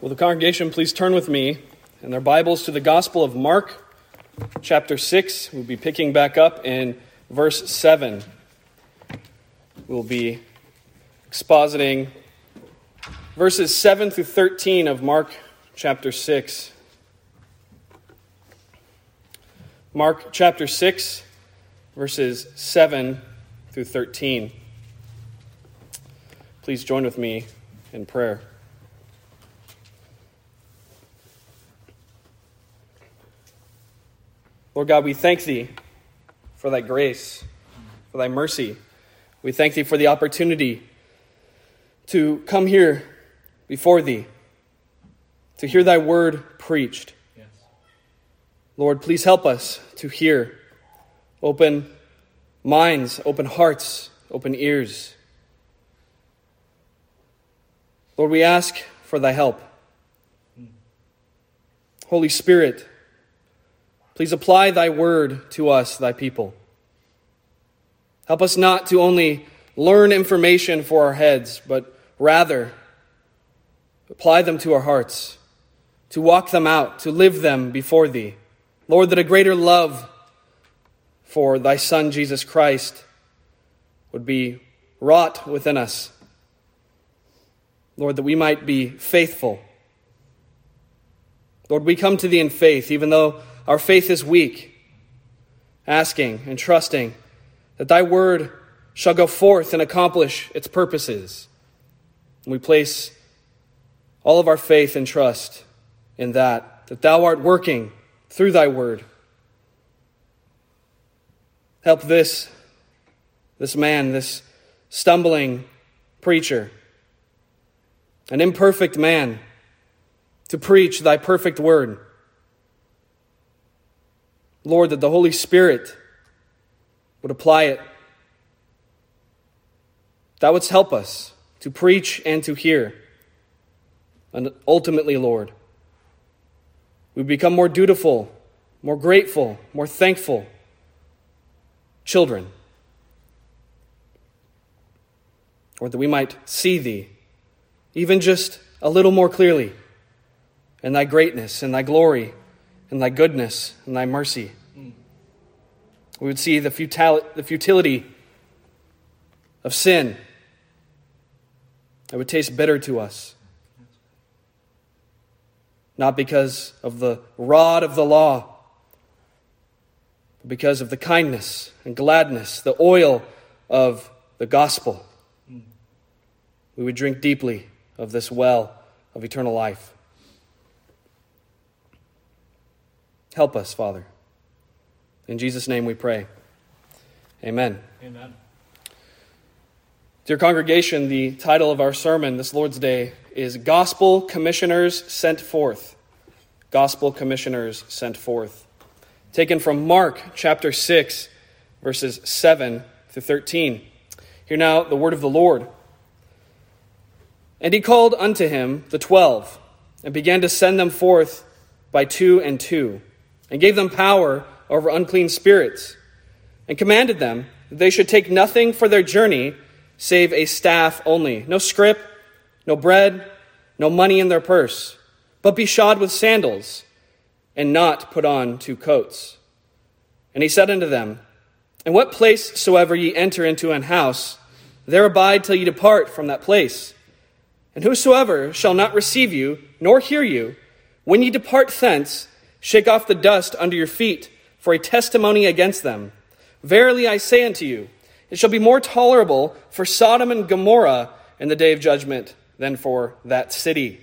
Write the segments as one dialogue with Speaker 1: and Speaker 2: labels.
Speaker 1: Will the congregation please turn with me in their Bibles to the Gospel of Mark, chapter 6. We'll be picking back up in verse 7. We'll be expositing verses 7 through 13 of Mark chapter 6. Mark chapter 6, verses 7 through 13. Please join with me in prayer. Lord God, we thank Thee for Thy grace, for Thy mercy. We thank Thee for the opportunity to come here before Thee, to hear Thy word preached. Yes. Lord, please help us to hear. Open minds, open hearts, open ears. Lord, we ask for Thy help. Hmm. Holy Spirit, Please apply thy word to us, thy people. Help us not to only learn information for our heads, but rather apply them to our hearts, to walk them out, to live them before thee. Lord, that a greater love for thy Son, Jesus Christ, would be wrought within us. Lord, that we might be faithful. Lord, we come to thee in faith, even though our faith is weak, asking and trusting that thy word shall go forth and accomplish its purposes. We place all of our faith and trust in that, that thou art working through thy word. Help this, this man, this stumbling preacher, an imperfect man, to preach thy perfect word. Lord, that the Holy Spirit would apply it. That would help us to preach and to hear. And ultimately, Lord, we become more dutiful, more grateful, more thankful children. Or that we might see Thee even just a little more clearly, and Thy greatness and Thy glory and Thy goodness and Thy mercy. We would see the, the futility of sin. It would taste bitter to us. Not because of the rod of the law, but because of the kindness and gladness, the oil of the gospel. We would drink deeply of this well of eternal life. Help us, Father. In Jesus' name we pray. Amen. Amen. Dear congregation, the title of our sermon this Lord's Day is Gospel Commissioners Sent Forth. Gospel Commissioners Sent Forth. Taken from Mark chapter 6, verses 7 to 13. Hear now the word of the Lord. And he called unto him the twelve, and began to send them forth by two and two, and gave them power over unclean spirits, and commanded them that they should take nothing for their journey save a staff only, no scrip, no bread, no money in their purse, but be shod with sandals, and not put on two coats. And he said unto them, In what place soever ye enter into an house, there abide till ye depart from that place. And whosoever shall not receive you, nor hear you, when ye depart thence, shake off the dust under your feet for a testimony against them. Verily I say unto you, it shall be more tolerable for Sodom and Gomorrah in the day of judgment than for that city.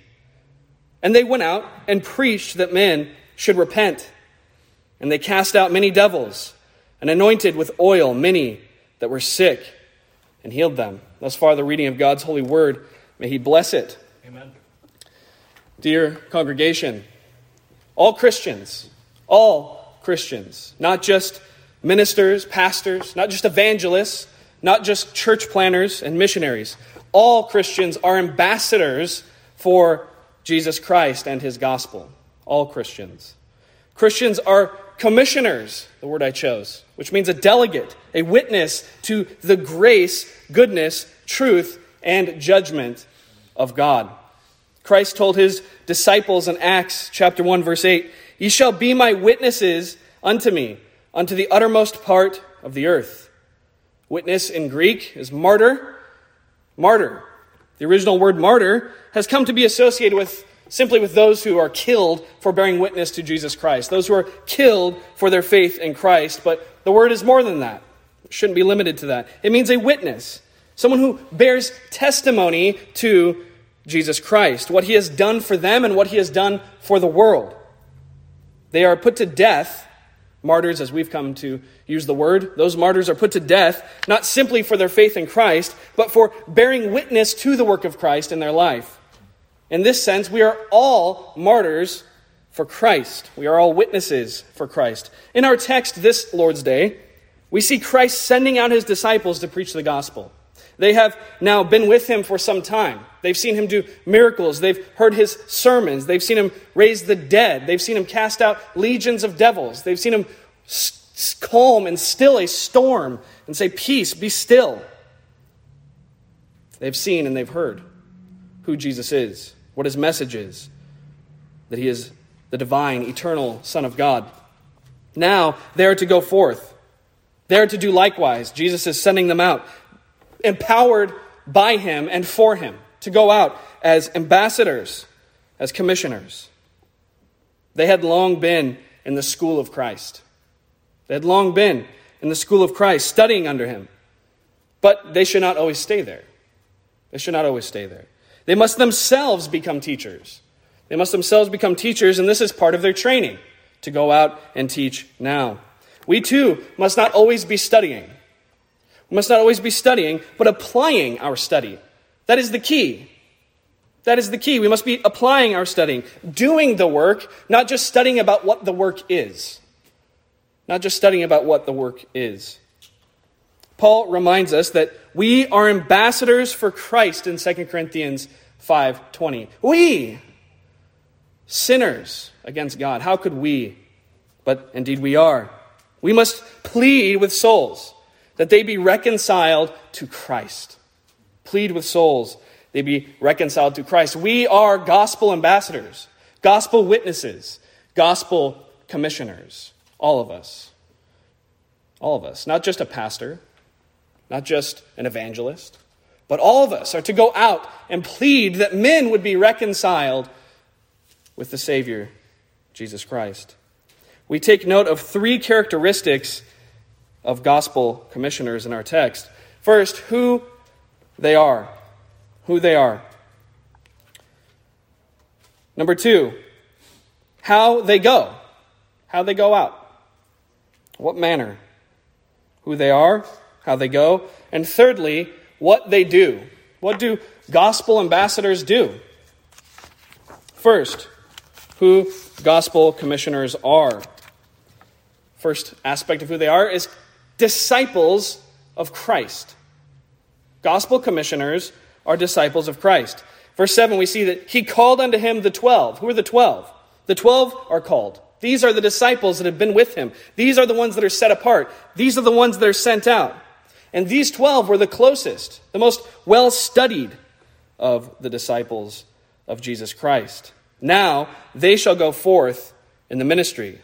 Speaker 1: And they went out and preached that men should repent. And they cast out many devils and anointed with oil many that were sick and healed them. Thus far, the reading of God's holy word. May He bless it. Amen. Dear congregation, all Christians, all Christians, not just ministers, pastors, not just evangelists, not just church planners and missionaries. All Christians are ambassadors for Jesus Christ and his gospel. All Christians. Christians are commissioners, the word I chose, which means a delegate, a witness to the grace, goodness, truth, and judgment of God. Christ told his disciples in Acts chapter 1 verse 8, "Ye shall be my witnesses unto me unto the uttermost part of the earth." Witness in Greek is martyr. Martyr. The original word martyr has come to be associated with simply with those who are killed for bearing witness to Jesus Christ, those who are killed for their faith in Christ. But the word is more than that. It shouldn't be limited to that. It means a witness, someone who bears testimony to Jesus Christ, what he has done for them and what he has done for the world. They are put to death, martyrs as we've come to use the word. Those martyrs are put to death not simply for their faith in Christ, but for bearing witness to the work of Christ in their life. In this sense, we are all martyrs for Christ. We are all witnesses for Christ. In our text this Lord's Day, we see Christ sending out his disciples to preach the gospel. They have now been with him for some time. They've seen him do miracles. They've heard his sermons. They've seen him raise the dead. They've seen him cast out legions of devils. They've seen him calm and still a storm and say, Peace, be still. They've seen and they've heard who Jesus is, what his message is, that he is the divine, eternal Son of God. Now they are to go forth. They are to do likewise. Jesus is sending them out, empowered by him and for him, to go out as ambassadors, as commissioners. They had long been in the school of Christ. They had long been in the school of Christ, studying under him. But they should not always stay there. They should not always stay there. They must themselves become teachers. They must themselves become teachers, and this is part of their training to go out and teach now. We too must not always be studying. Must not always be studying, but applying our study. That is the key. That is the key. We must be applying our studying, doing the work, not just studying about what the work is. Not just studying about what the work is. Paul reminds us that we are ambassadors for Christ in 2 Corinthians 5:20. We sinners against God. How could we? But indeed we are. We must plead with souls that they be reconciled to Christ. Plead with souls they be reconciled to Christ. We are gospel ambassadors, gospel witnesses, gospel commissioners. All of us. All of us. Not just a pastor, not just an evangelist, but all of us are to go out and plead that men would be reconciled with the Savior, Jesus Christ. We take note of three characteristics of gospel commissioners in our text. First, who they are. Who they are. Number two, how they go. How they go out. What manner. Who they are, how they go. And thirdly, what they do. What do gospel ambassadors do? First, who gospel commissioners are. First aspect of who they are is disciples of Christ. Gospel commissioners are disciples of Christ. Verse 7, we see that he called unto him the twelve. Who are the twelve? The twelve are called. These are the disciples that have been with him. These are the ones that are set apart. These are the ones that are sent out. And these 12 were the closest, the most well studied of the disciples of Jesus Christ. Now they shall go forth in the ministry.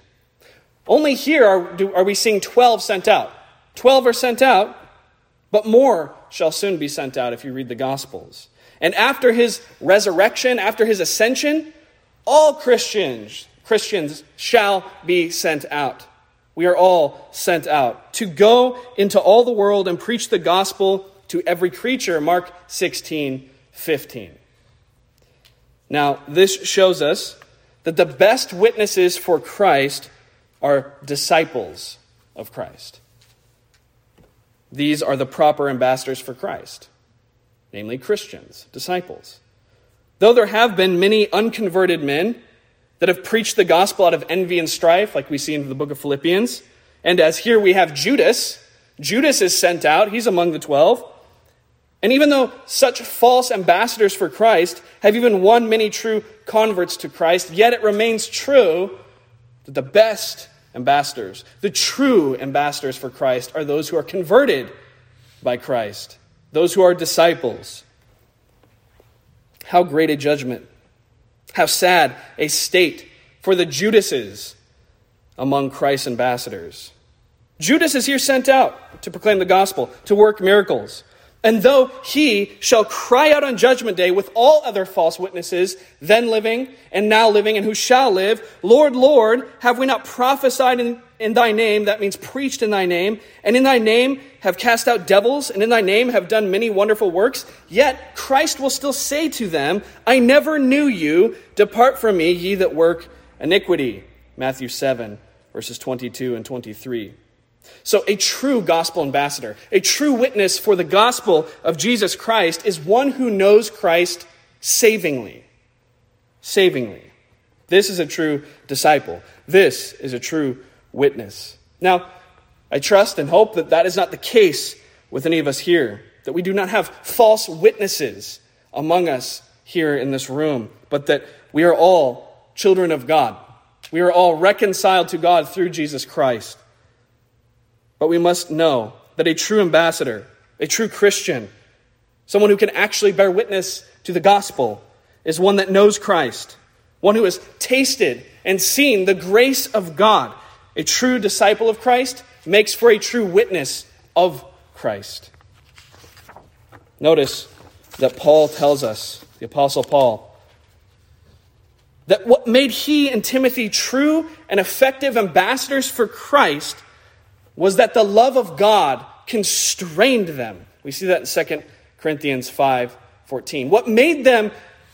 Speaker 1: Only here are, do, are we seeing 12 sent out. 12 are sent out, but more shall soon be sent out if you read the Gospels. And after his resurrection, after his ascension, all Christians, Christians shall be sent out. We are all sent out to go into all the world and preach the gospel to every creature. Mark 16, 15. Now, this shows us that the best witnesses for Christ are disciples of Christ. These are the proper ambassadors for Christ, namely Christians, disciples. Though there have been many unconverted men that have preached the gospel out of envy and strife, like we see in the book of Philippians. And as here we have Judas, Judas is sent out, he's among the twelve. And even though such false ambassadors for Christ have even won many true converts to Christ, yet it remains true that the best ambassadors, the true ambassadors for Christ, are those who are converted by Christ, those who are disciples. How great a judgment How sad a state for the Judases among Christ's ambassadors. Judas is here sent out to proclaim the gospel, to work miracles. And though he shall cry out on judgment day with all other false witnesses, then living and now living, and who shall live, Lord, Lord, have we not prophesied in, in thy name? That means preached in thy name. And in thy name have cast out devils, and in thy name have done many wonderful works. Yet Christ will still say to them, I never knew you. Depart from me, ye that work iniquity. Matthew 7, verses 22 and 23. So, a true gospel ambassador, a true witness for the gospel of Jesus Christ, is one who knows Christ savingly. Savingly. This is a true disciple. This is a true witness. Now, I trust and hope that that is not the case with any of us here, that we do not have false witnesses among us here in this room, but that we are all children of God. We are all reconciled to God through Jesus Christ. But we must know that a true ambassador, a true Christian, someone who can actually bear witness to the gospel, is one that knows Christ, one who has tasted and seen the grace of God. A true disciple of Christ makes for a true witness of Christ. Notice that Paul tells us, the Apostle Paul, that what made he and Timothy true and effective ambassadors for Christ was that the love of God constrained them. We see that in 2 Corinthians 5 14. What made them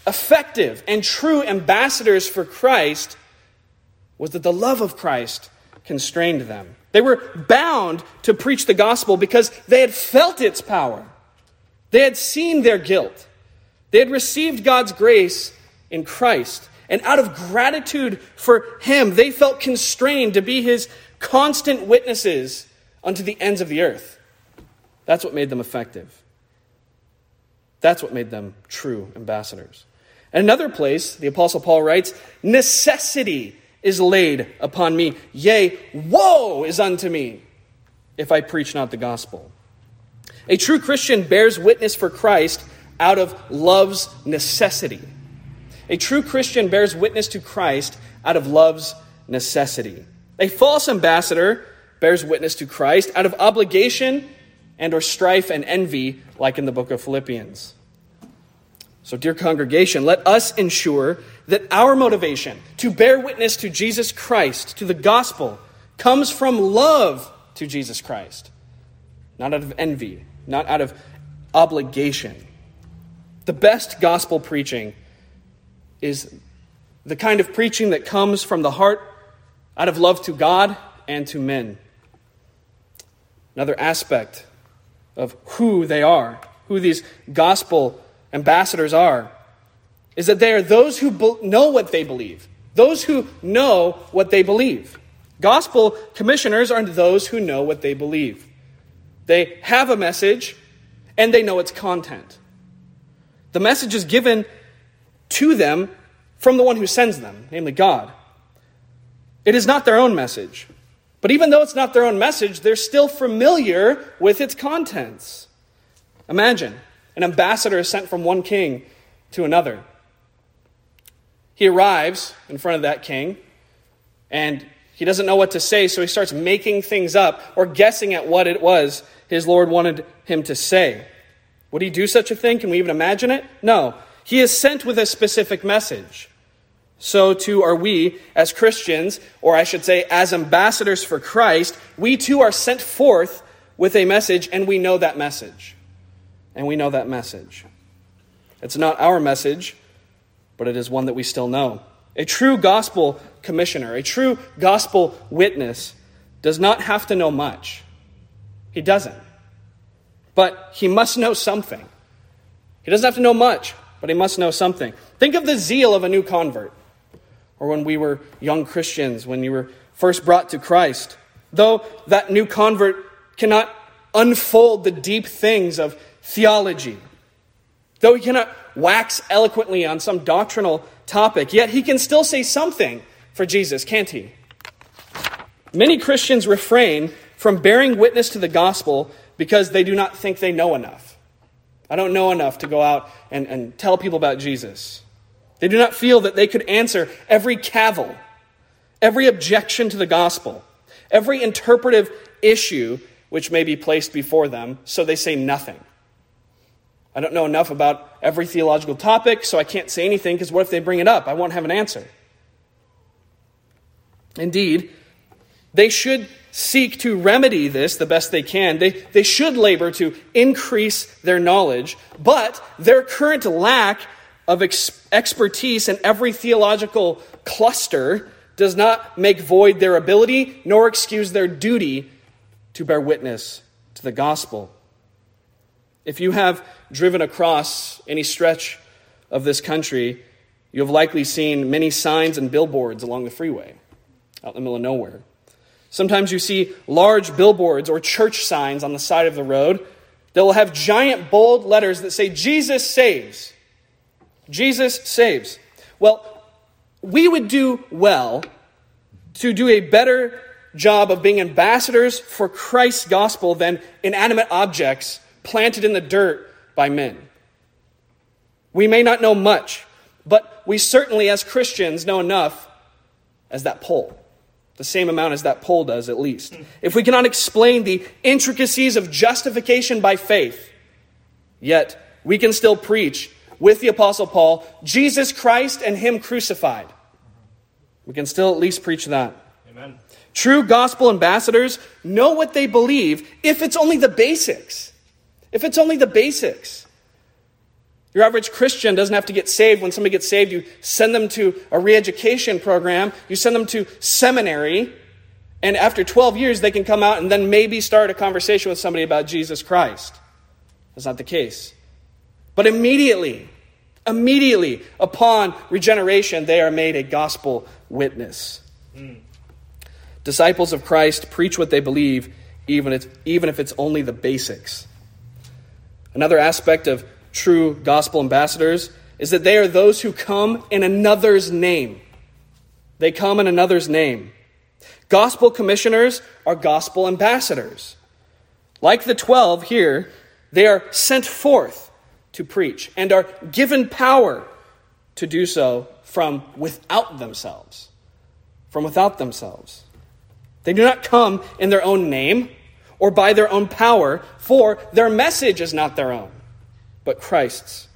Speaker 1: effective and true ambassadors for Christ was that the love of Christ constrained them. They were bound to preach the gospel because they had felt its power. They had seen their guilt. They had received God's grace in Christ. And out of gratitude for Him, they felt constrained to be His constant witnesses unto the ends of the earth. That's what made them effective. That's what made them true ambassadors. In another place, the Apostle Paul writes, Necessity is laid upon me. Yea, woe is unto me if I preach not the gospel. A true Christian bears witness for Christ out of love's necessity. A true Christian bears witness to Christ out of love's necessity. A false ambassador bears witness to Christ out of obligation and or strife and envy like in the book of Philippians. So dear congregation, let us ensure that our motivation to bear witness to Jesus Christ, to the gospel, comes from love to Jesus Christ, not out of envy, not out of obligation. The best gospel preaching is the kind of preaching that comes from the heart out of love to God and to men. Another aspect of who they are, who these gospel ambassadors are, is that they are those who know what they believe, those who know what they believe. Gospel commissioners are those who know what they believe. They have a message and they know its content. The message is given to them from the one who sends them, namely God. It is not their own message. But even though it's not their own message, they're still familiar with its contents. Imagine an ambassador is sent from one king to another. He arrives in front of that king, and he doesn't know what to say, so he starts making things up or guessing at what it was his Lord wanted him to say. Would he do such a thing? Can we even imagine it? No. He is sent with a specific message so too are we as Christians, or I should say, as ambassadors for Christ. We too are sent forth with a message, and we know that message. And we know that message. It's not our message, but it is one that we still know. A true gospel commissioner, a true gospel witness, does not have to know much. He doesn't. But he must know something. He doesn't have to know much, but he must know something. Think of the zeal of a new convert or when we were young Christians, when you were first brought to Christ. Though that new convert cannot unfold the deep things of theology, though he cannot wax eloquently on some doctrinal topic, yet he can still say something for Jesus, can't he? Many Christians refrain from bearing witness to the gospel because they do not think they know enough. I don't know enough to go out and, and tell people about Jesus. They do not feel that they could answer every cavil, every objection to the gospel, every interpretive issue which may be placed before them, so they say nothing. I don't know enough about every theological topic, so I can't say anything because what if they bring it up? I won't have an answer. Indeed, they should seek to remedy this the best they can. They, they should labor to increase their knowledge, but their current lack of ex- expertise in every theological cluster does not make void their ability nor excuse their duty to bear witness to the gospel. If you have driven across any stretch of this country, you have likely seen many signs and billboards along the freeway out in the middle of nowhere. Sometimes you see large billboards or church signs on the side of the road that will have giant bold letters that say, Jesus saves. Jesus saves. Well, we would do well to do a better job of being ambassadors for Christ's gospel than inanimate objects planted in the dirt by men. We may not know much, but we certainly, as Christians, know enough as that pole. The same amount as that pole does, at least. If we cannot explain the intricacies of justification by faith, yet we can still preach with the Apostle Paul Jesus Christ and Him crucified. We can still at least preach that. Amen. True gospel ambassadors know what they believe if it's only the basics. If it's only the basics. Your average Christian doesn't have to get saved. When somebody gets saved, you send them to a re education program, you send them to seminary, and after 12 years, they can come out and then maybe start a conversation with somebody about Jesus Christ. That's not the case. But immediately, immediately upon regeneration, they are made a gospel witness. Mm. Disciples of Christ preach what they believe, even if, even if it's only the basics. Another aspect of true gospel ambassadors is that they are those who come in another's name. They come in another's name. Gospel commissioners are gospel ambassadors. Like the 12 here, they are sent forth to preach and are given power to do so from without themselves. From without themselves. They do not come in their own name or by their own power, for their message is not their own, but Christ's.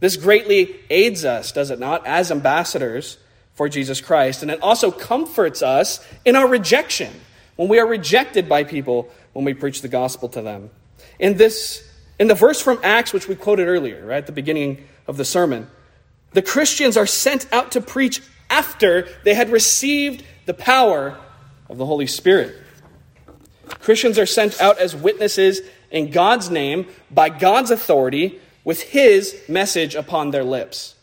Speaker 1: This greatly aids us, does it not, as ambassadors for Jesus Christ. And it also comforts us in our rejection, when we are rejected by people when we preach the gospel to them. In this in the verse from Acts, which we quoted earlier, right at the beginning of the sermon, the Christians are sent out to preach after they had received the power of the Holy Spirit. Christians are sent out as witnesses in God's name by God's authority with His message upon their lips.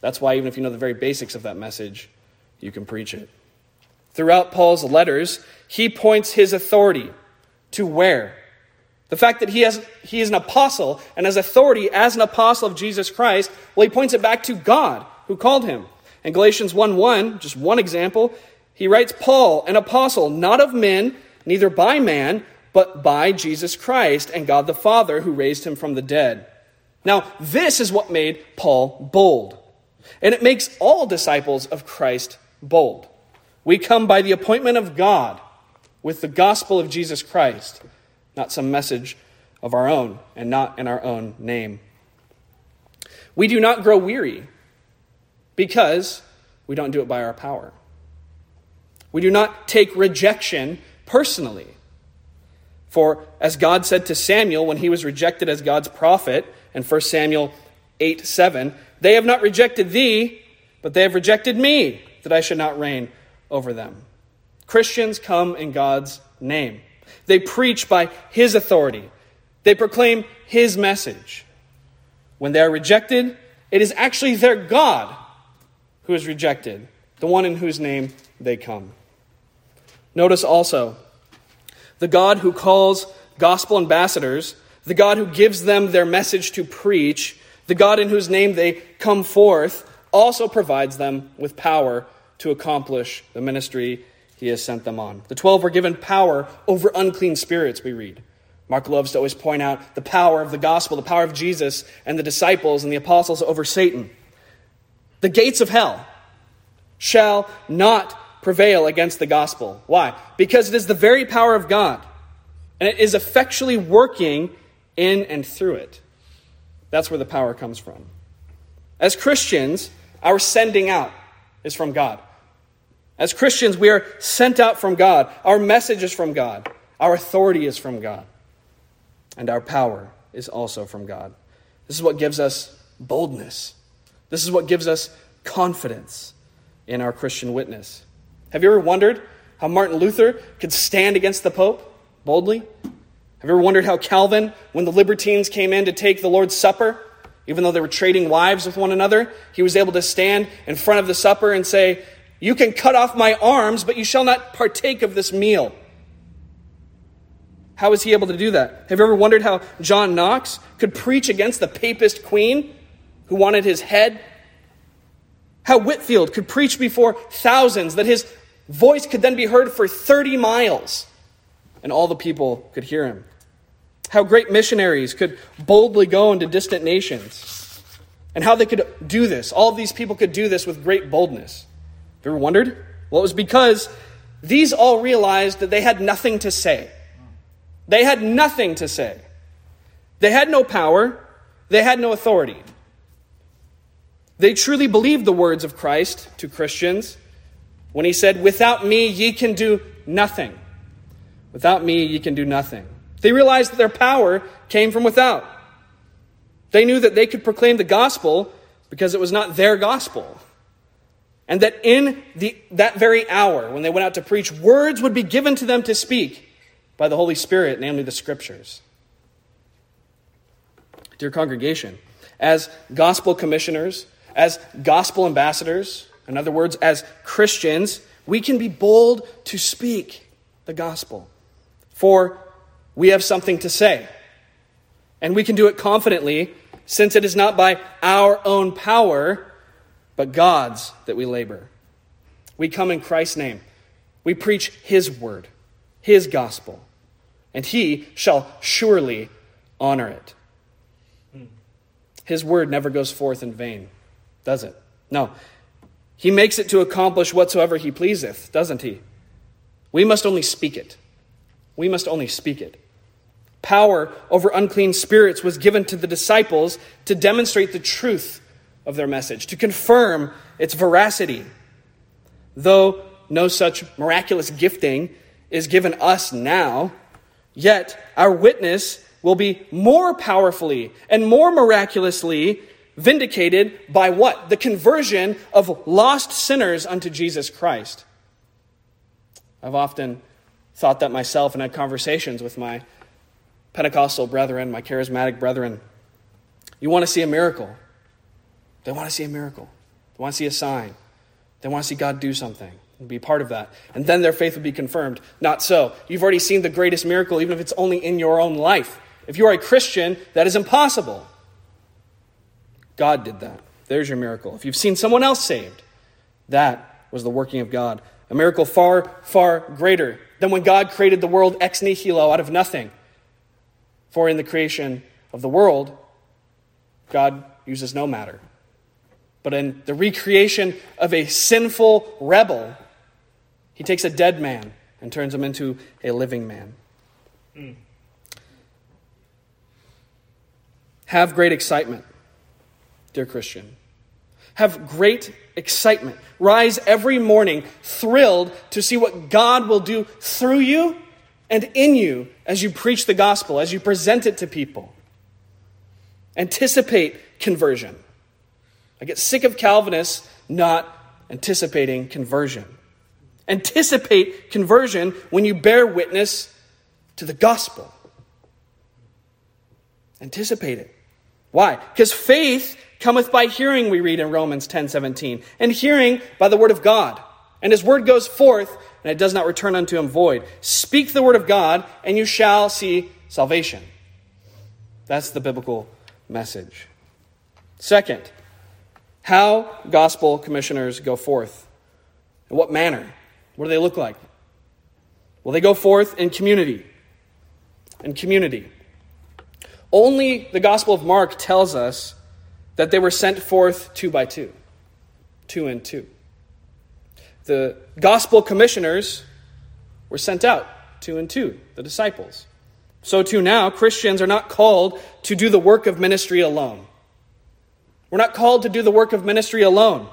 Speaker 1: That's why, even if you know the very basics of that message, you can preach it. Throughout Paul's letters, he points his authority to where? The fact that he, has, he is an apostle and has authority as an apostle of Jesus Christ, well, he points it back to God who called him. In Galatians 1 1, just one example, he writes, Paul, an apostle, not of men, neither by man, but by Jesus Christ and God the Father who raised him from the dead. Now, this is what made Paul bold. And it makes all disciples of Christ bold. We come by the appointment of God with the gospel of Jesus Christ not some message of our own and not in our own name. We do not grow weary because we don't do it by our power. We do not take rejection personally. For as God said to Samuel when he was rejected as God's prophet in 1 Samuel 8 7, they have not rejected thee, but they have rejected me, that I should not reign over them. Christians come in God's name. They preach by His authority, they proclaim His message. When they are rejected, it is actually their God who is rejected, the one in whose name they come. Notice also the God who calls gospel ambassadors, the God who gives them their message to preach, the God in whose name they come forth, also provides them with power to accomplish the ministry he has sent them on. The twelve were given power over unclean spirits, we read. Mark loves to always point out the power of the gospel, the power of Jesus and the disciples and the apostles over Satan. The gates of hell shall not prevail against the gospel. Why? Because it is the very power of God, and it is effectually working in and through it. That's where the power comes from. As Christians, our sending out is from God. As Christians, we are sent out from God. Our message is from God. Our authority is from God. And our power is also from God. This is what gives us boldness. This is what gives us confidence in our Christian witness. Have you ever wondered how Martin Luther could stand against the Pope boldly? Have you ever wondered how Calvin, when the libertines came in to take the Lord's Supper, even though they were trading wives with one another, he was able to stand in front of the supper and say, You can cut off my arms, but you shall not partake of this meal. How was he able to do that? Have you ever wondered how John Knox could preach against the papist queen who wanted his head? How Whitefield could preach before thousands, that his voice could then be heard for 30 miles, and all the people could hear him. How great missionaries could boldly go into distant nations, and how they could do this. All of these people could do this with great boldness. Have you ever wondered? Well, it was because these all realized that they had nothing to say. They had nothing to say. They had no power, they had no authority. They truly believed the words of Christ to Christians when he said, Without me, ye can do nothing. Without me, ye can do nothing. They realized that their power came from without. They knew that they could proclaim the gospel because it was not their gospel. And that in the, that very hour, when they went out to preach, words would be given to them to speak by the Holy Spirit, namely the scriptures. Dear congregation, as gospel commissioners, as gospel ambassadors, in other words, as Christians, we can be bold to speak the gospel. For we have something to say. And we can do it confidently, since it is not by our own power, but God's that we labor. We come in Christ's name. We preach His word, His gospel, and He shall surely honor it. His word never goes forth in vain does it? No. He makes it to accomplish whatsoever he pleaseth, doesn't he? We must only speak it. We must only speak it. Power over unclean spirits was given to the disciples to demonstrate the truth of their message, to confirm its veracity. Though no such miraculous gifting is given us now, yet our witness will be more powerfully and more miraculously vindicated by what? The conversion of lost sinners unto Jesus Christ. I've often thought that myself and had conversations with my Pentecostal brethren, my charismatic brethren. You want to see a miracle. They want to see a miracle. They want to see a sign. They want to see God do something and be part of that. And then their faith would be confirmed. Not so. You've already seen the greatest miracle, even if it's only in your own life. If you are a Christian, that is impossible. God did that. There's your miracle. If you've seen someone else saved, that was the working of God. A miracle far, far greater than when God created the world ex nihilo out of nothing. For in the creation of the world, God uses no matter. But in the recreation of a sinful rebel, he takes a dead man and turns him into a living man. Mm. Have great excitement dear Christian. Have great excitement. Rise every morning thrilled to see what God will do through you and in you as you preach the gospel, as you present it to people. Anticipate conversion. I get sick of Calvinists not anticipating conversion. Anticipate conversion when you bear witness to the gospel. Anticipate it. Why? Because faith cometh by hearing, we read in Romans 10 17, and hearing by the word of God. And his word goes forth, and it does not return unto him void. Speak the word of God, and you shall see salvation. That's the biblical message. Second, how gospel commissioners go forth. In what manner? What do they look like? Well, they go forth in community. In community. Only the Gospel of Mark tells us that they were sent forth two by two. two and two. The gospel commissioners were sent out, two and two, the disciples. So too now, Christians are not called to do the work of ministry alone. We're not called to do the work of ministry alone.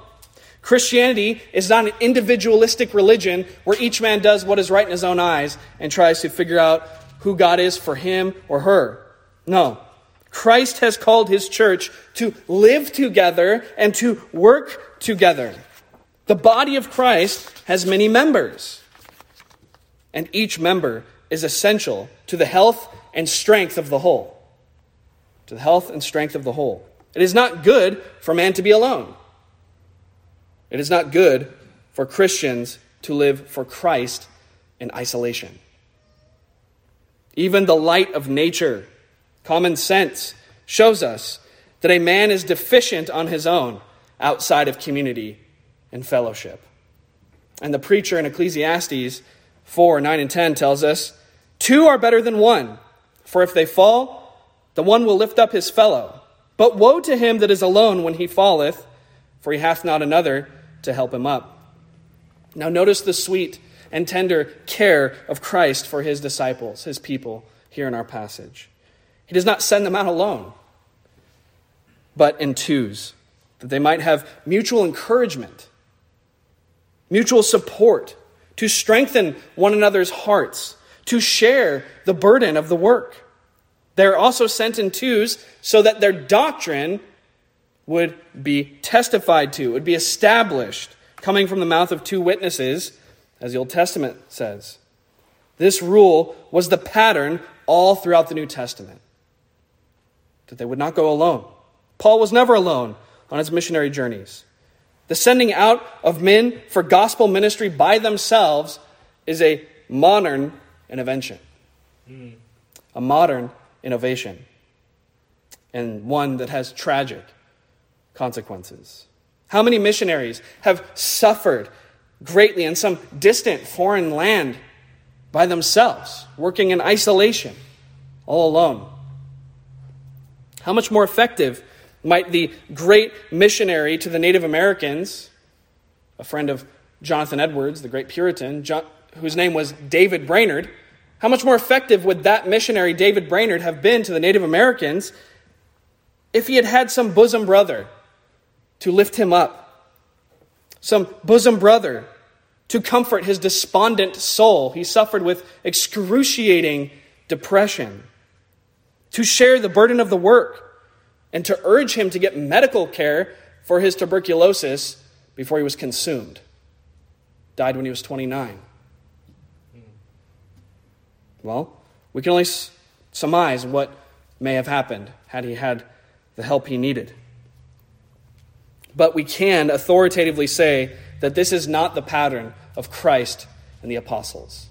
Speaker 1: Christianity is not an individualistic religion where each man does what is right in his own eyes and tries to figure out who God is for him or her. No. Christ has called his church to live together and to work together. The body of Christ has many members, and each member is essential to the health and strength of the whole. To the health and strength of the whole. It is not good for man to be alone. It is not good for Christians to live for Christ in isolation. Even the light of nature, common sense, shows us that a man is deficient on his own outside of community and fellowship. And the preacher in Ecclesiastes 4 9 and 10 tells us two are better than one, for if they fall, the one will lift up his fellow. But woe to him that is alone when he falleth, for he hath not another to help him up. Now, notice the sweet and tender care of Christ for his disciples, his people, here in our passage. He does not send them out alone, but in twos, that they might have mutual encouragement, mutual support, to strengthen one another's hearts, to share the burden of the work. They're also sent in twos so that their doctrine would be testified to, would be established, coming from the mouth of two witnesses, as the Old Testament says. This rule was the pattern all throughout the New Testament that they would not go alone. Paul was never alone on his missionary journeys. The sending out of men for gospel ministry by themselves is a modern invention, mm. a modern innovation, and one that has tragic consequences. How many missionaries have suffered greatly in some distant foreign land by themselves, working in isolation, all alone? How much more effective might the great missionary to the Native Americans, a friend of Jonathan Edwards, the great Puritan, John, whose name was David Brainerd, how much more effective would that missionary, David Brainerd, have been to the Native Americans if he had had some bosom brother to lift him up, some bosom brother to comfort his despondent soul. He suffered with excruciating depression, to share the burden of the work, and to urge him to get medical care for his tuberculosis before he was consumed. Died when he was 29. Well, we can only surmise what may have happened had he had the help he needed. But we can authoritatively say that this is not the pattern of Christ and the apostles.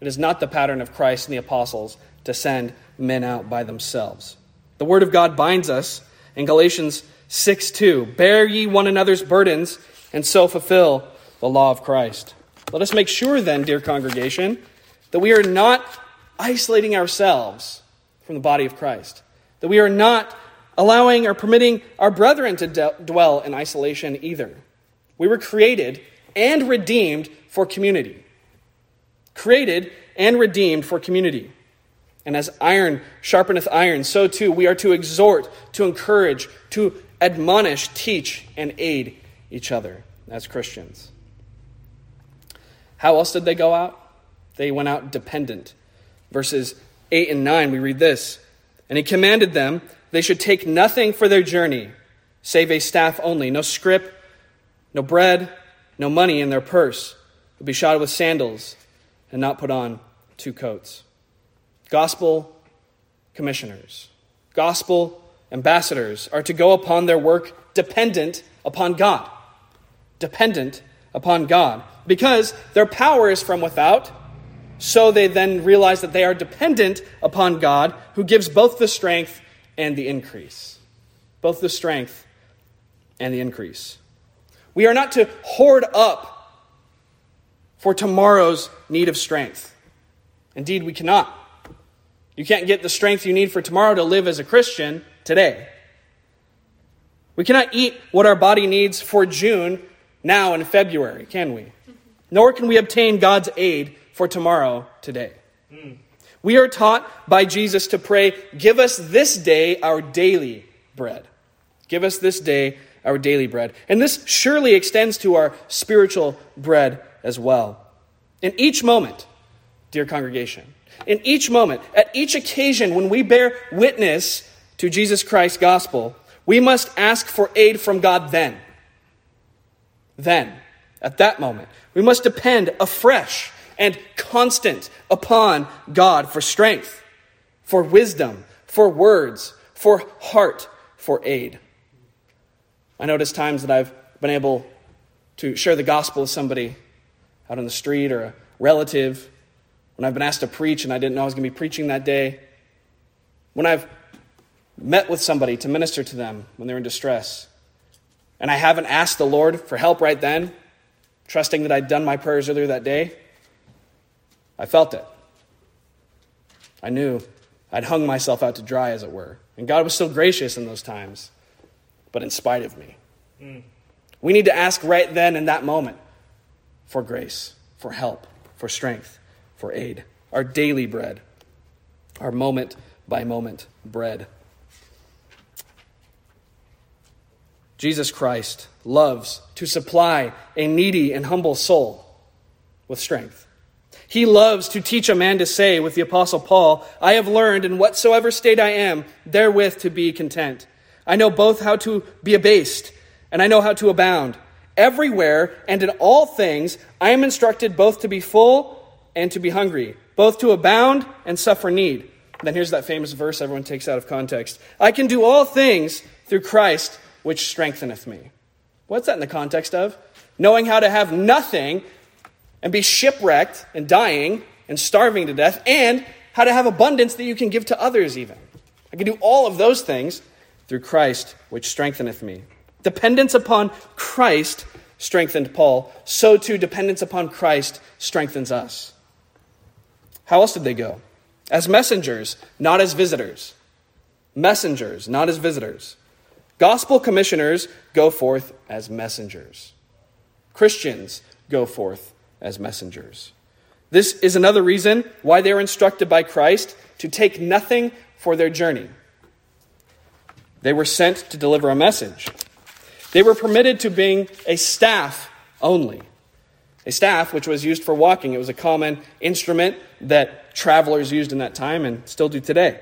Speaker 1: It is not the pattern of Christ and the apostles to send men out by themselves. The word of God binds us in Galatians 6 2. Bear ye one another's burdens and so fulfill the law of Christ. Let us make sure then, dear congregation, that we are not isolating ourselves from the body of Christ, that we are not allowing or permitting our brethren to de- dwell in isolation either. We were created and redeemed for community. Created and redeemed for community. And as iron sharpeneth iron, so too we are to exhort, to encourage, to admonish, teach, and aid each other as Christians. How else did they go out? They went out dependent. Verses 8 and 9, we read this And he commanded them they should take nothing for their journey, save a staff only, no scrip, no bread, no money in their purse, but be shod with sandals and not put on two coats. Gospel commissioners, gospel ambassadors are to go upon their work dependent upon God. Dependent upon God. Because their power is from without, so they then realize that they are dependent upon God, who gives both the strength and the increase. Both the strength and the increase. We are not to hoard up for tomorrow's need of strength. Indeed, we cannot. You can't get the strength you need for tomorrow to live as a Christian today. We cannot eat what our body needs for June now in February, can we? Nor can we obtain God's aid for tomorrow today. Mm. We are taught by Jesus to pray, Give us this day our daily bread. Give us this day our daily bread. And this surely extends to our spiritual bread as well. In each moment, dear congregation, in each moment, at each occasion when we bear witness to Jesus Christ's gospel, we must ask for aid from God then. Then, at that moment, we must depend afresh and constant upon God for strength, for wisdom, for words, for heart, for aid. I notice times that I've been able to share the gospel with somebody out on the street or a relative, when I've been asked to preach and I didn't know I was going to be preaching that day, when I've met with somebody to minister to them when they're in distress, and I haven't asked the Lord for help right then, trusting that I'd done my prayers earlier that day, I felt it. I knew I'd hung myself out to dry, as it were. And God was still gracious in those times, but in spite of me. Mm. We need to ask right then in that moment for grace, for help, for strength, for aid, our daily bread, our moment by moment bread. Jesus Christ loves to supply a needy and humble soul with strength. He loves to teach a man to say with the Apostle Paul, I have learned in whatsoever state I am, therewith to be content. I know both how to be abased and I know how to abound. Everywhere and in all things, I am instructed both to be full and to be hungry, both to abound and suffer need. then here's that famous verse everyone takes out of context I can do all things through Christ which strengtheneth me. What's that in the context of? Knowing how to have nothing and be shipwrecked and dying and starving to death, and how to have abundance that you can give to others, even. I can do all of those things through Christ, which strengtheneth me. Dependence upon Christ strengthened Paul, so too dependence upon Christ strengthens us. How else did they go? As messengers, not as visitors. Messengers, not as visitors. Gospel commissioners go forth as messengers. Christians go forth as messengers. This is another reason why they're instructed by Christ to take nothing for their journey. They were sent to deliver a message. They were permitted to bring a staff only. A staff which was used for walking. It was a common instrument that travelers used in that time and still do today.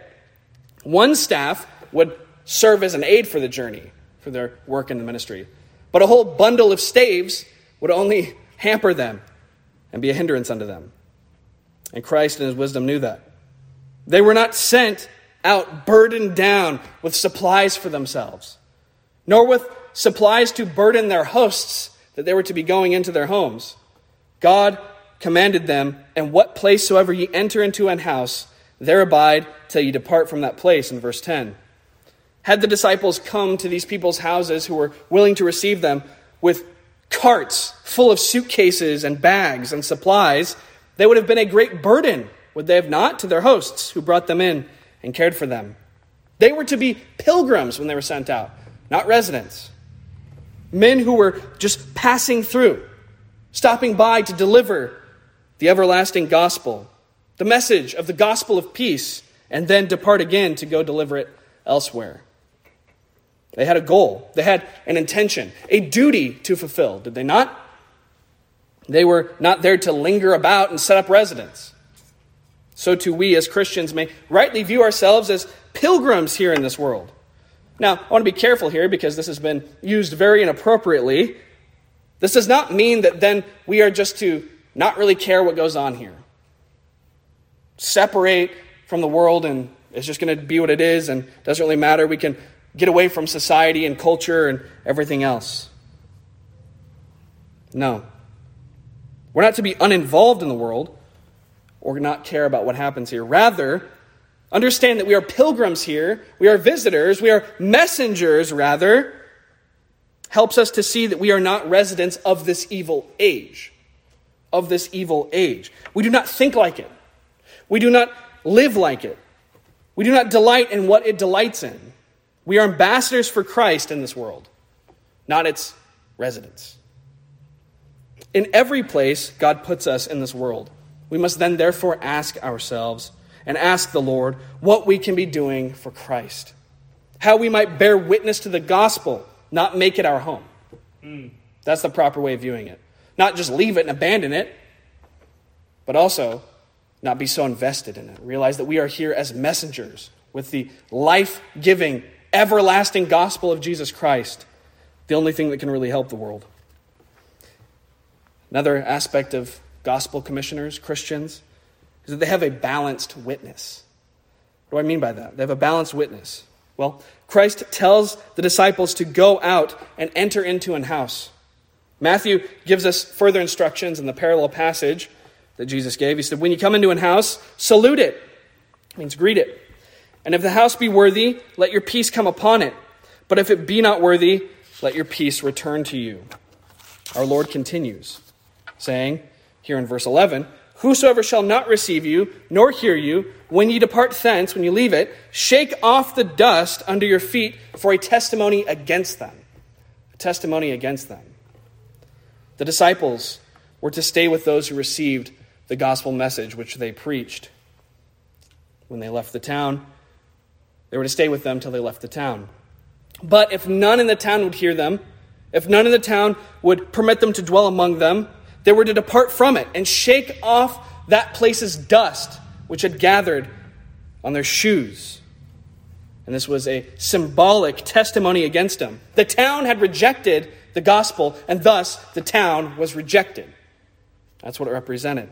Speaker 1: One staff would serve as an aid for the journey, for their work in the ministry. But a whole bundle of staves would only hamper them and be a hindrance unto them. And Christ in his wisdom knew that. They were not sent out burdened down with supplies for themselves, nor with supplies to burden their hosts that they were to be going into their homes. God commanded them, and what place soever ye enter into an house, there abide till ye depart from that place, in verse 10. Had the disciples come to these people's houses who were willing to receive them with carts full of suitcases and bags and supplies, they would have been a great burden, would they have not, to their hosts who brought them in and cared for them. They were to be pilgrims when they were sent out, not residents. Men who were just passing through, stopping by to deliver the everlasting gospel, the message of the gospel of peace, and then depart again to go deliver it elsewhere. They had a goal, they had an intention, a duty to fulfill, did they not? They were not there to linger about and set up residence. So too we as Christians may rightly view ourselves as pilgrims here in this world. Now, I want to be careful here because this has been used very inappropriately. This does not mean that then we are just to not really care what goes on here. Separate from the world and it's just going to be what it is and doesn't really matter. We can get away from society and culture and everything else. No. We're not to be uninvolved in the world or not care about what happens here. Rather, understand that we are pilgrims here, we are visitors, we are messengers, rather, helps us to see that we are not residents of this evil age. Of this evil age. We do not think like it, we do not live like it, we do not delight in what it delights in. We are ambassadors for Christ in this world, not its residents. In every place God puts us in this world, we must then therefore ask ourselves and ask the Lord what we can be doing for Christ, how we might bear witness to the gospel, not make it our home. Mm. That's the proper way of viewing it. Not just leave it and abandon it, but also not be so invested in it. Realize that we are here as messengers with the life giving, everlasting gospel of Jesus Christ, the only thing that can really help the world. Another aspect of gospel commissioners, Christians, is that they have a balanced witness. What do I mean by that? They have a balanced witness. Well, Christ tells the disciples to go out and enter into an house. Matthew gives us further instructions in the parallel passage that Jesus gave. He said, When you come into an house, salute it. it means greet it. And if the house be worthy, let your peace come upon it. But if it be not worthy, let your peace return to you. Our Lord continues saying, here in verse 11, Whosoever shall not receive you, nor hear you, when ye depart thence, when you leave it, shake off the dust under your feet for a testimony against them. A testimony against them. The disciples were to stay with those who received the gospel message which they preached. When they left the town, they were to stay with them till they left the town. But if none in the town would hear them, if none in the town would permit them to dwell among them, they were to depart from it and shake off that place's dust which had gathered on their shoes. And this was a symbolic testimony against them. The town had rejected the gospel, and thus the town was rejected. That's what it represented.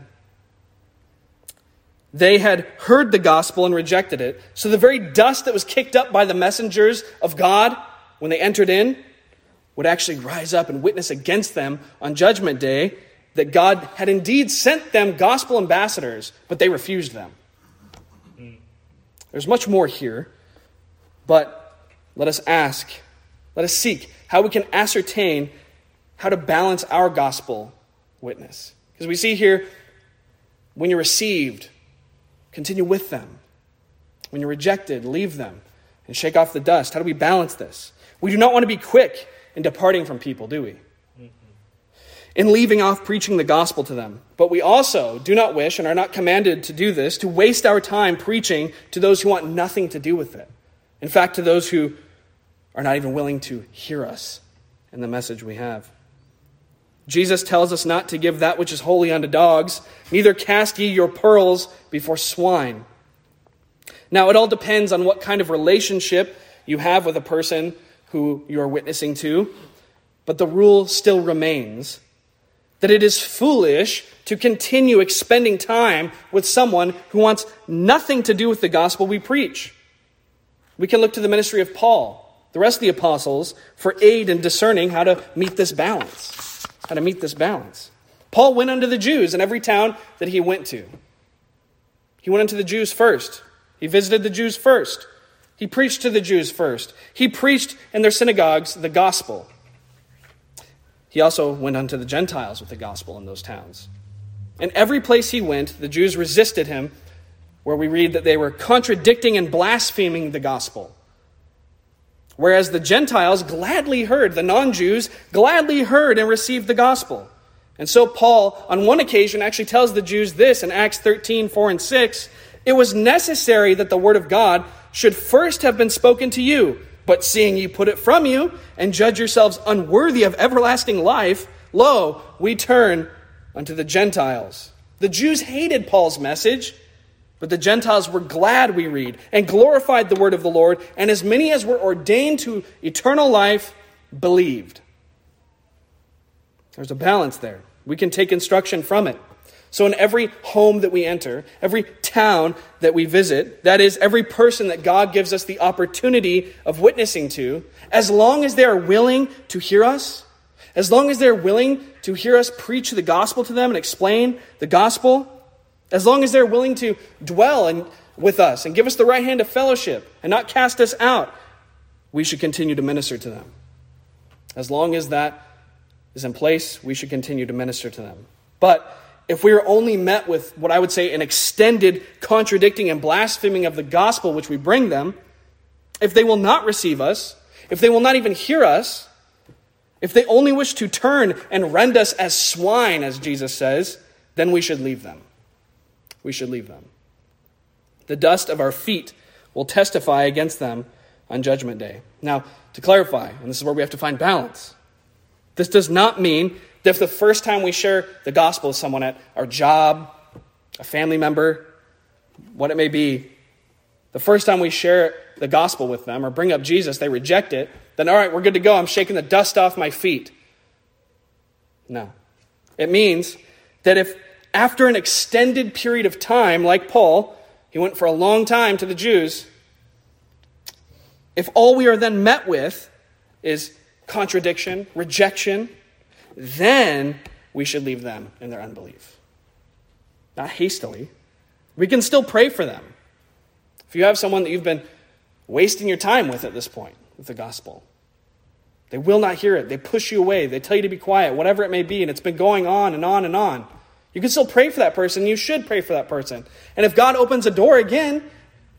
Speaker 1: They had heard the gospel and rejected it, so the very dust that was kicked up by the messengers of God when they entered in would actually rise up and witness against them on Judgment Day that God had indeed sent them gospel ambassadors, but they refused them. There's much more here, but let us ask, let us seek how we can ascertain how to balance our gospel witness. Because we see here, when you're received, continue with them. When you're rejected, leave them and shake off the dust. How do we balance this? We do not want to be quick in departing from people, do we? Mm-hmm. in leaving off preaching the gospel to them. But we also do not wish and are not commanded to do this, to waste our time preaching to those who want nothing to do with it. In fact, to those who are not even willing to hear us and the message we have. Jesus tells us not to give that which is holy unto dogs, neither cast ye your pearls before swine. Now, it all depends on what kind of relationship you have with a person who you are witnessing to, but the rule still remains that it is foolish to continue expending time with someone who wants nothing to do with the gospel we preach. We can look to the ministry of Paul, the rest of the apostles, for aid in discerning how to meet this balance. How to meet this balance. Paul went unto the Jews in every town that he went to. He went unto the Jews first. He visited the Jews first. He preached to the Jews first. He preached in their synagogues the gospel. He also went unto the Gentiles with the gospel in those towns. In every place he went, the Jews resisted him, where we read that they were contradicting and blaspheming the gospel. Whereas the Gentiles gladly heard, the non Jews gladly heard and received the gospel. And so Paul, on one occasion, actually tells the Jews this in Acts 13 4 and 6 It was necessary that the word of God should first have been spoken to you but seeing ye put it from you, and judge yourselves unworthy of everlasting life, lo, we turn unto the Gentiles. The Jews hated Paul's message, but the Gentiles were glad, we read, and glorified the word of the Lord, and as many as were ordained to eternal life believed. There's a balance there. We can take instruction from it. So, in every home that we enter, every town that we visit, that is, every person that God gives us the opportunity of witnessing to, as long as they are willing to hear us, as long as they're willing to hear us preach the gospel to them and explain the gospel, as long as they're willing to dwell and, with us and give us the right hand of fellowship and not cast us out, we should continue to minister to them. As long as that is in place, we should continue to minister to them. But if we are only met with what I would say an extended contradicting and blaspheming of the gospel which we bring them, If they will not receive us, if they will not even hear us, if they only wish to turn and rend us as swine, as Jesus says, then we should leave them. We should leave them. The dust of our feet will testify against them on Judgment Day. Now, to clarify, and this is where we have to find balance, this does not mean that if the first time we share the gospel with someone at our job, a family member, what it may be, the first time we share the gospel with them or bring up Jesus, they reject it, then all right, we're good to go. I'm shaking the dust off my feet. No. It means that if after an extended period of time, like Paul, he went for a long time to the Jews, if all we are then met with is contradiction, rejection, then we should leave them in their unbelief. Not hastily. We can still pray for them. If you have someone that you've been wasting your time with at this point with the gospel, they will not hear it. They push you away. They tell you to be quiet, whatever it may be, and it's been going on and on and on. You can still pray for that person. You should pray for that person. And if God opens a door again,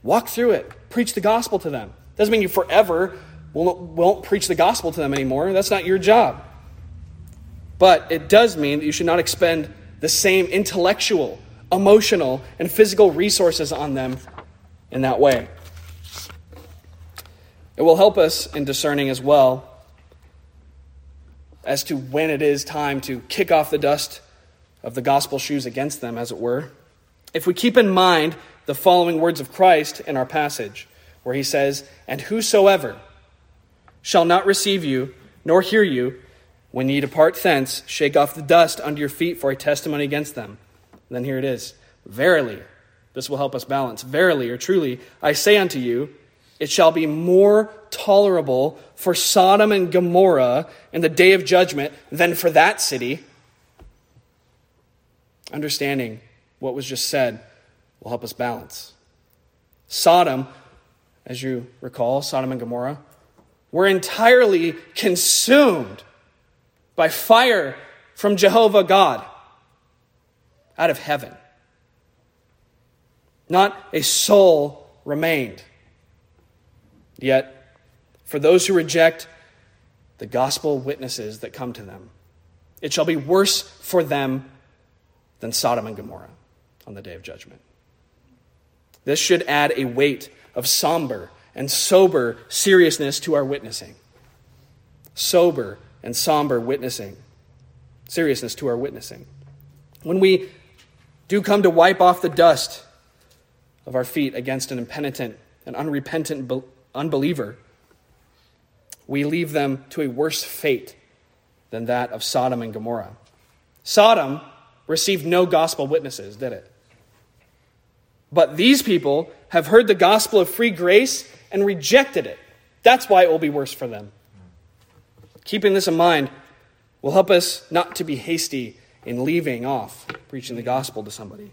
Speaker 1: walk through it. Preach the gospel to them. Doesn't mean you forever won't, won't preach the gospel to them anymore. That's not your job. But it does mean that you should not expend the same intellectual, emotional, and physical resources on them in that way. It will help us in discerning as well as to when it is time to kick off the dust of the gospel shoes against them, as it were. If we keep in mind the following words of Christ in our passage, where he says, And whosoever shall not receive you, nor hear you, when ye depart thence, shake off the dust under your feet for a testimony against them. And then here it is Verily, this will help us balance. Verily or truly, I say unto you, it shall be more tolerable for Sodom and Gomorrah in the day of judgment than for that city. Understanding what was just said will help us balance. Sodom, as you recall, Sodom and Gomorrah, were entirely consumed by fire from Jehovah God out of heaven. Not a soul remained. Yet, for those who reject the gospel witnesses that come to them, it shall be worse for them than Sodom and Gomorrah on the day of judgment. This should add a weight of somber and sober seriousness to our witnessing. Sober and somber witnessing. Seriousness to our witnessing. When we do come to wipe off the dust of our feet against an impenitent and unrepentant unbeliever, we leave them to a worse fate than that of Sodom and Gomorrah. Sodom received no gospel witnesses, did it? But these people have heard the gospel of free grace and rejected it. That's why it will be worse for them. Keeping this in mind will help us not to be hasty in leaving off preaching the gospel to somebody.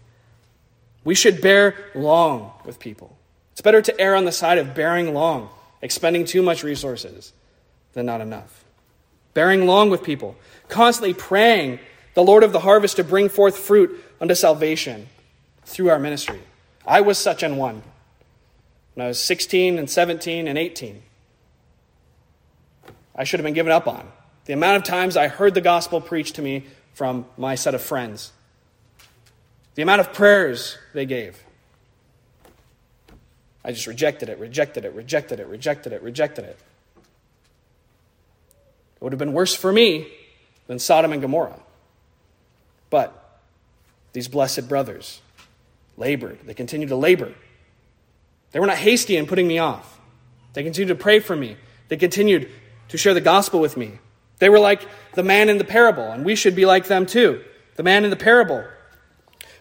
Speaker 1: We should bear long with people. It's better to err on the side of bearing long, expending too much resources, than not enough. Bearing long with people, constantly praying the Lord of the harvest to bring forth fruit unto salvation through our ministry. I was such an one when I was 16 and 17 and 18. I should have been given up on. The amount of times I heard the gospel preached to me from my set of friends, the amount of prayers they gave. I just rejected it, rejected it, rejected it, rejected it, rejected it. It would have been worse for me than Sodom and Gomorrah. But these blessed brothers labored. They continued to labor. They were not hasty in putting me off. They continued to pray for me. They continued to share the gospel with me. They were like the man in the parable, and we should be like them too. The man in the parable,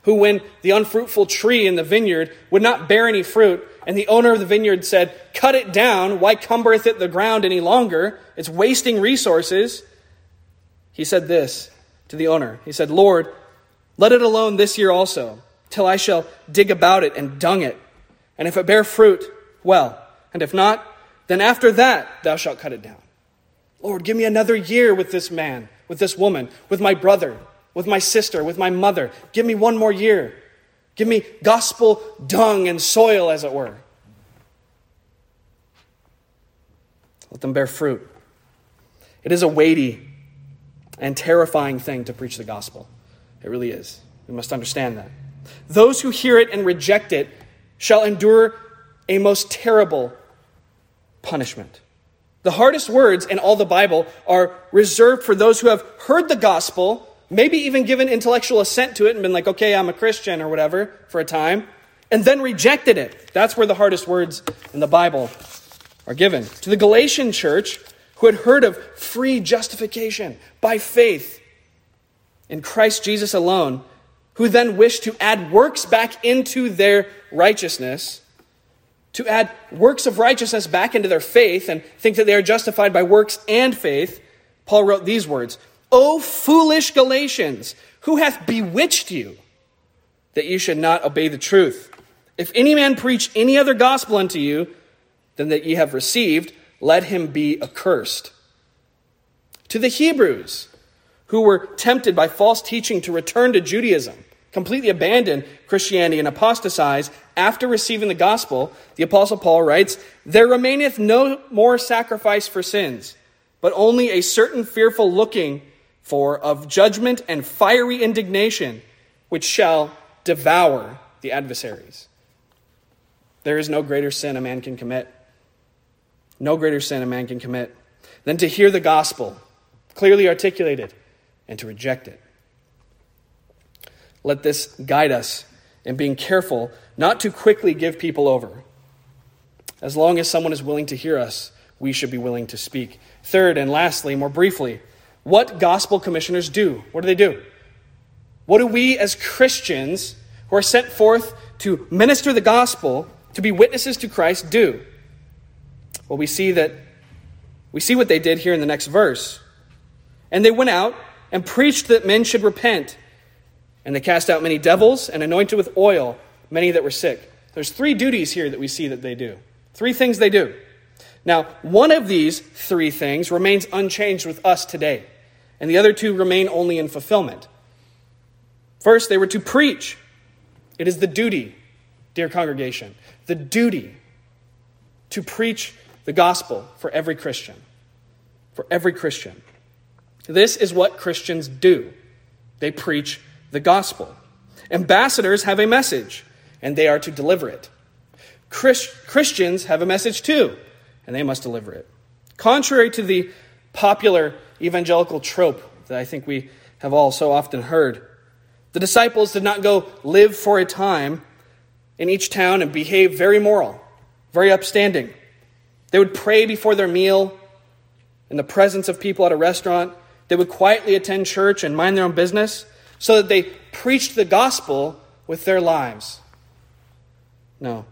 Speaker 1: who, when the unfruitful tree in the vineyard would not bear any fruit, and the owner of the vineyard said, Cut it down. Why cumbereth it the ground any longer? It's wasting resources. He said this to the owner He said, Lord, let it alone this year also, till I shall dig about it and dung it. And if it bear fruit, well. And if not, then after that thou shalt cut it down. Lord, give me another year with this man, with this woman, with my brother, with my sister, with my mother. Give me one more year. Give me gospel dung and soil, as it were. Let them bear fruit. It is a weighty and terrifying thing to preach the gospel. It really is. We must understand that. Those who hear it and reject it shall endure a most terrible punishment. The hardest words in all the Bible are reserved for those who have heard the gospel, maybe even given intellectual assent to it and been like, okay, I'm a Christian or whatever for a time, and then rejected it. That's where the hardest words in the Bible are given. To the Galatian church, who had heard of free justification by faith in Christ Jesus alone, who then wished to add works back into their righteousness, to add works of righteousness back into their faith and think that they are justified by works and faith, Paul wrote these words O foolish Galatians, who hath bewitched you that you should not obey the truth? If any man preach any other gospel unto you than that ye have received, let him be accursed. To the Hebrews, who were tempted by false teaching to return to Judaism, completely abandon Christianity and apostatize after receiving the gospel, the Apostle Paul writes, There remaineth no more sacrifice for sins, but only a certain fearful looking for of judgment and fiery indignation, which shall devour the adversaries. There is no greater sin a man can commit. No greater sin a man can commit than to hear the gospel clearly articulated and to reject it. Let this guide us in being careful not to quickly give people over. As long as someone is willing to hear us, we should be willing to speak. Third, and lastly, more briefly, what gospel commissioners do. What do they do? What do we as Christians who are sent forth to minister the gospel, to be witnesses to Christ, do? Well, we see that we see what they did here in the next verse. And they went out and preached that men should repent and they cast out many devils and anointed with oil many that were sick. There's three duties here that we see that they do. Three things they do. Now, one of these three things remains unchanged with us today, and the other two remain only in fulfillment. First, they were to preach. It is the duty, dear congregation, the duty to preach the gospel for every Christian. For every Christian. This is what Christians do they preach the gospel. Ambassadors have a message, and they are to deliver it. Christ- Christians have a message too, and they must deliver it. Contrary to the popular evangelical trope that I think we have all so often heard, the disciples did not go live for a time in each town and behave very moral, very upstanding. They would pray before their meal in the presence of people at a restaurant. They would quietly attend church and mind their own business so that they preached the gospel with their lives. No.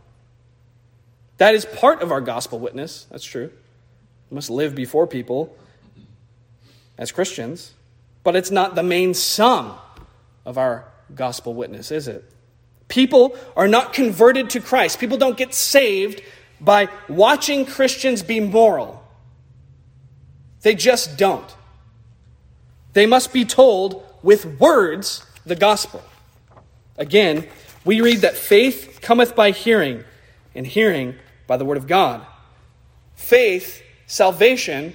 Speaker 1: That is part of our gospel witness. That's true. We must live before people as Christians. But it's not the main sum of our gospel witness, is it? People are not converted to Christ. People don't get saved by watching Christians be moral. They just don't. They must be told with words the gospel. Again, we read that faith cometh by hearing, and hearing by the word of God. Faith, salvation,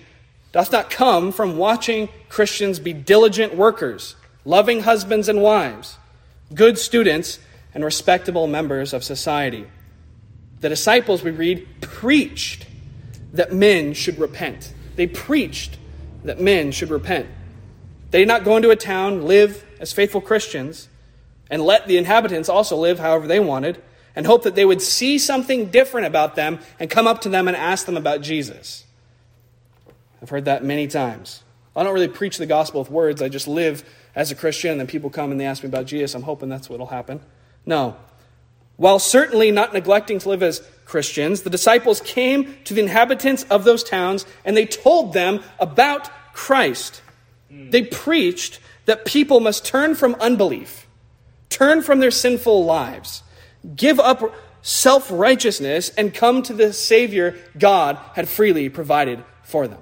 Speaker 1: doth not come from watching Christians be diligent workers, loving husbands and wives, good students, and respectable members of society. The disciples, we read, preached that men should repent. They preached that men should repent. They did not go into a town, live as faithful Christians, and let the inhabitants also live however they wanted, and hope that they would see something different about them and come up to them and ask them about Jesus. I've heard that many times. I don't really preach the gospel with words. I just live as a Christian, and then people come and they ask me about Jesus. I'm hoping that's what will happen. No. While certainly not neglecting to live as Christians, the disciples came to the inhabitants of those towns and they told them about Christ. They preached that people must turn from unbelief, turn from their sinful lives, give up self righteousness, and come to the Savior God had freely provided for them.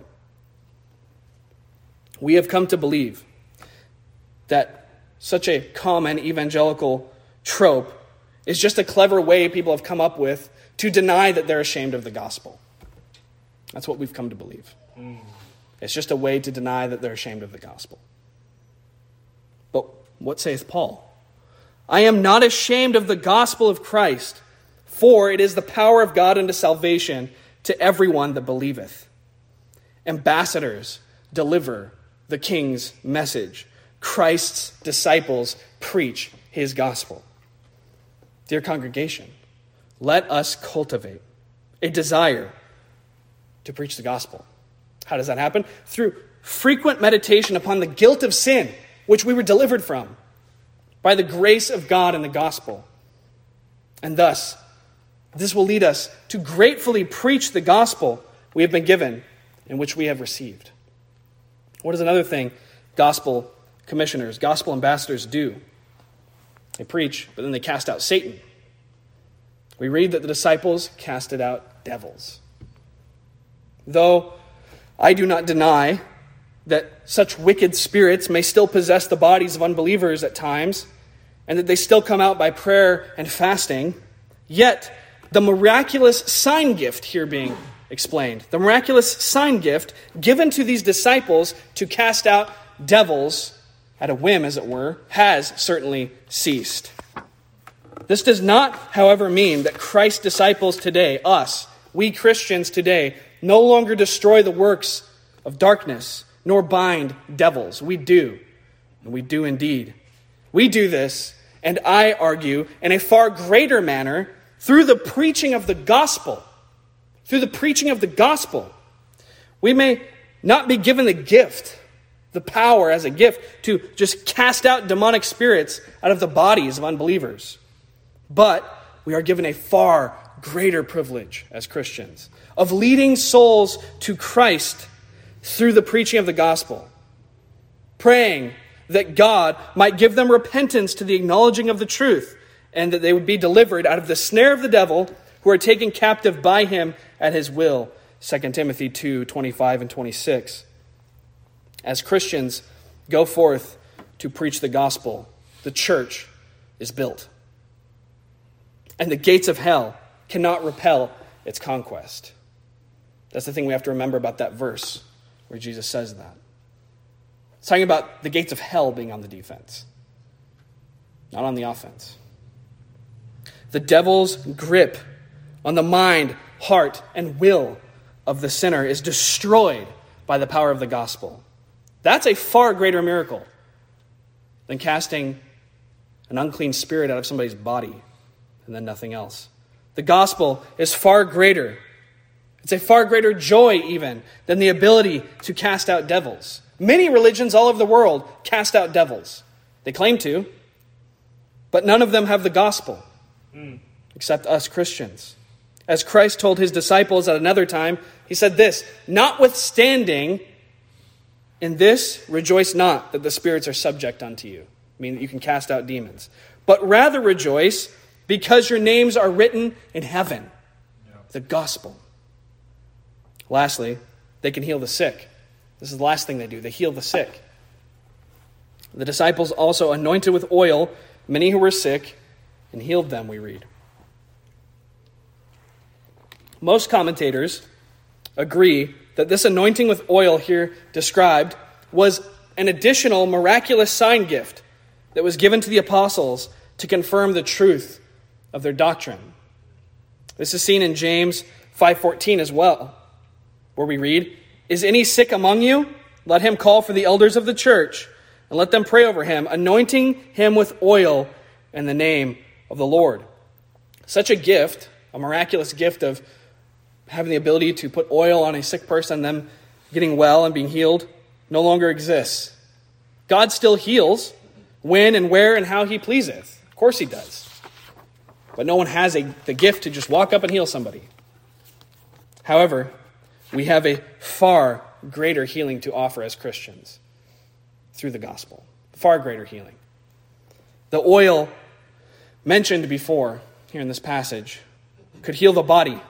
Speaker 1: We have come to believe that such a common evangelical trope is just a clever way people have come up with to deny that they're ashamed of the gospel. That's what we've come to believe. Mm. It's just a way to deny that they're ashamed of the gospel. But what saith Paul? I am not ashamed of the gospel of Christ, for it is the power of God unto salvation to everyone that believeth. Ambassadors deliver the king's message. Christ's disciples preach his gospel. Dear congregation, let us cultivate a desire to preach the gospel. How does that happen? Through frequent meditation upon the guilt of sin, which we were delivered from by the grace of God in the gospel. And thus, this will lead us to gratefully preach the gospel we have been given and which we have received. What is another thing gospel commissioners, gospel ambassadors do? They preach, but then they cast out Satan. We read that the disciples casted out devils. Though I do not deny that such wicked spirits may still possess the bodies of unbelievers at times, and that they still come out by prayer and fasting, yet the miraculous sign gift here being explained, the miraculous sign gift given to these disciples to cast out devils at a whim, as it were, has certainly ceased. This does not, however, mean that Christ's disciples today, us, we Christians today, no longer destroy the works of darkness nor bind devils. We do, and we do indeed. We do this, and I argue, in a far greater manner through the preaching of the gospel. Through the preaching of the gospel. We may not be given the gift the power as a gift to just cast out demonic spirits out of the bodies of unbelievers. But we are given a far greater privilege as Christians of leading souls to Christ through the preaching of the gospel, praying that God might give them repentance to the acknowledging of the truth, and that they would be delivered out of the snare of the devil who are taken captive by him at his will. 2 Timothy 2 25 and 26 as Christians go forth to preach the gospel, the church is built. And the gates of hell cannot repel its conquest. That's the thing we have to remember about that verse where Jesus says that. It's talking about the gates of hell being on the defense, not on the offense. The devil's grip on the mind, heart, and will of the sinner is destroyed by the power of the gospel. That's a far greater miracle than casting an unclean spirit out of somebody's body and then nothing else. The gospel is far greater. It's a far greater joy, even, than the ability to cast out devils. Many religions all over the world cast out devils. They claim to, but none of them have the gospel, mm. except us Christians. As Christ told his disciples at another time, he said this Notwithstanding, in this, rejoice not that the spirits are subject unto you, I mean that you can cast out demons, but rather rejoice because your names are written in heaven. The gospel. Lastly, they can heal the sick. This is the last thing they do. They heal the sick. The disciples also anointed with oil many who were sick and healed them, we read. Most commentators agree that this anointing with oil here described was an additional miraculous sign gift that was given to the apostles to confirm the truth of their doctrine. This is seen in James 5:14 as well, where we read, "Is any sick among you? Let him call for the elders of the church, and let them pray over him, anointing him with oil in the name of the Lord." Such a gift, a miraculous gift of having the ability to put oil on a sick person, them getting well and being healed, no longer exists. God still heals when and where and how he pleaseth. Of course he does. But no one has a, the gift to just walk up and heal somebody. However, we have a far greater healing to offer as Christians through the gospel. Far greater healing. The oil mentioned before here in this passage could heal the body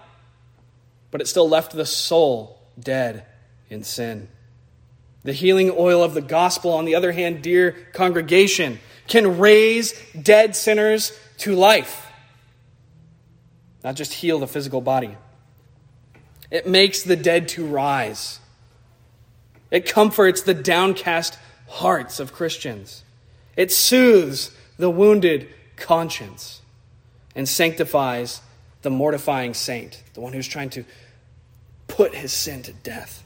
Speaker 1: but it still left the soul dead in sin. The healing oil of the gospel, on the other hand, dear congregation, can raise dead sinners to life, not just heal the physical body. It makes the dead to rise. It comforts the downcast hearts of Christians. It soothes the wounded conscience and sanctifies the mortifying saint, the one who's trying to put his sin to death.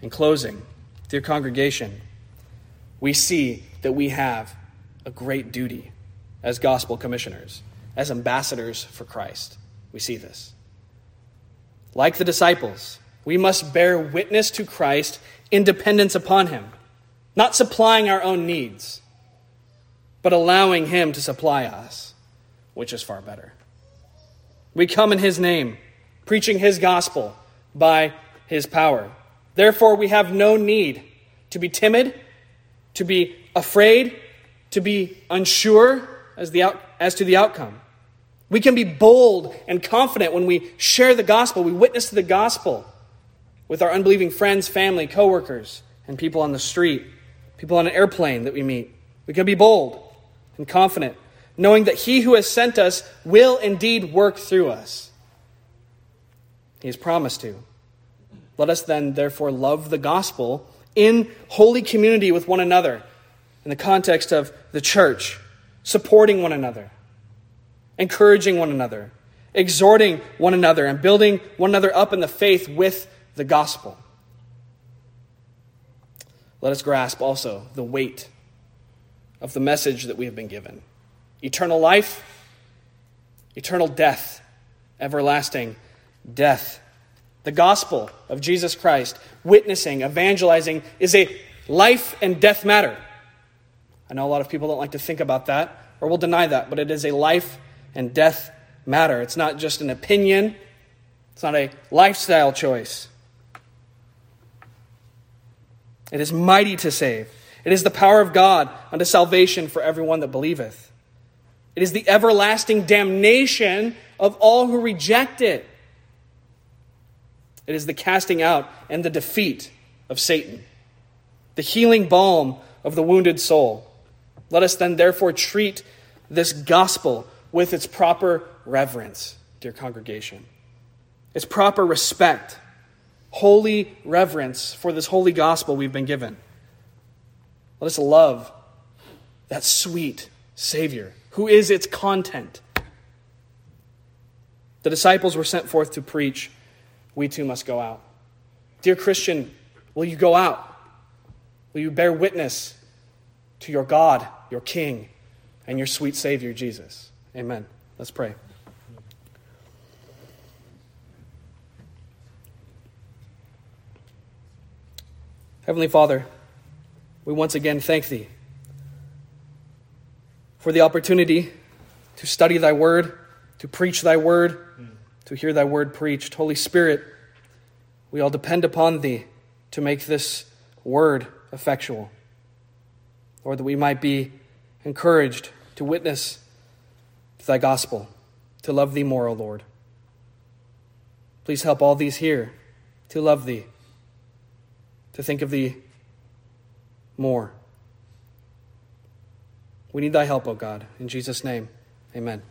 Speaker 1: In closing, dear congregation, we see that we have a great duty as gospel commissioners, as ambassadors for Christ. We see this. Like the disciples, we must bear witness to Christ in dependence upon him, not supplying our own needs, but allowing him to supply us, which is far better. We come in his name, preaching his gospel by his power. Therefore, we have no need to be timid, to be afraid, to be unsure as, the out, as to the outcome. We can be bold and confident when we share the gospel, we witness to the gospel with our unbelieving friends, family, coworkers, and people on the street, people on an airplane that we meet. We can be bold and confident, knowing that he who has sent us will indeed work through us. He has promised to. Let us then, therefore, love the gospel in holy community with one another in the context of the church, supporting one another encouraging one another, exhorting one another, and building one another up in the faith with the gospel. Let us grasp also the weight of the message that we have been given eternal life, eternal death, everlasting death. The gospel of Jesus Christ, witnessing, evangelizing, is a life and death matter. I know a lot of people don't like to think about that or will deny that, but it is a life and death matter. It's not just an opinion, it's not a lifestyle choice. It is mighty to save. It is the power of God unto salvation for everyone that believeth. It is the everlasting damnation of all who reject it. It is the casting out and the defeat of Satan, the healing balm of the wounded soul. Let us then, therefore, treat this gospel with its proper reverence, dear congregation. Its proper respect, holy reverence for this holy gospel we've been given. Let us love that sweet Savior who is its content. The disciples were sent forth to preach. We too must go out. Dear Christian, will you go out? Will you bear witness to your God, your King, and your sweet Savior, Jesus? Amen. Let's pray. Heavenly Father, we once again thank Thee for the opportunity to study Thy Word, to preach Thy Word, to hear Thy Word preached. Holy Spirit, we all depend upon Thee to make this Word effectual. Lord, that we might be encouraged to witness to thy gospel, to love thee more, O Lord. Please help all these here to love thee, to think of thee more. We need thy help, O God. In Jesus' name, amen.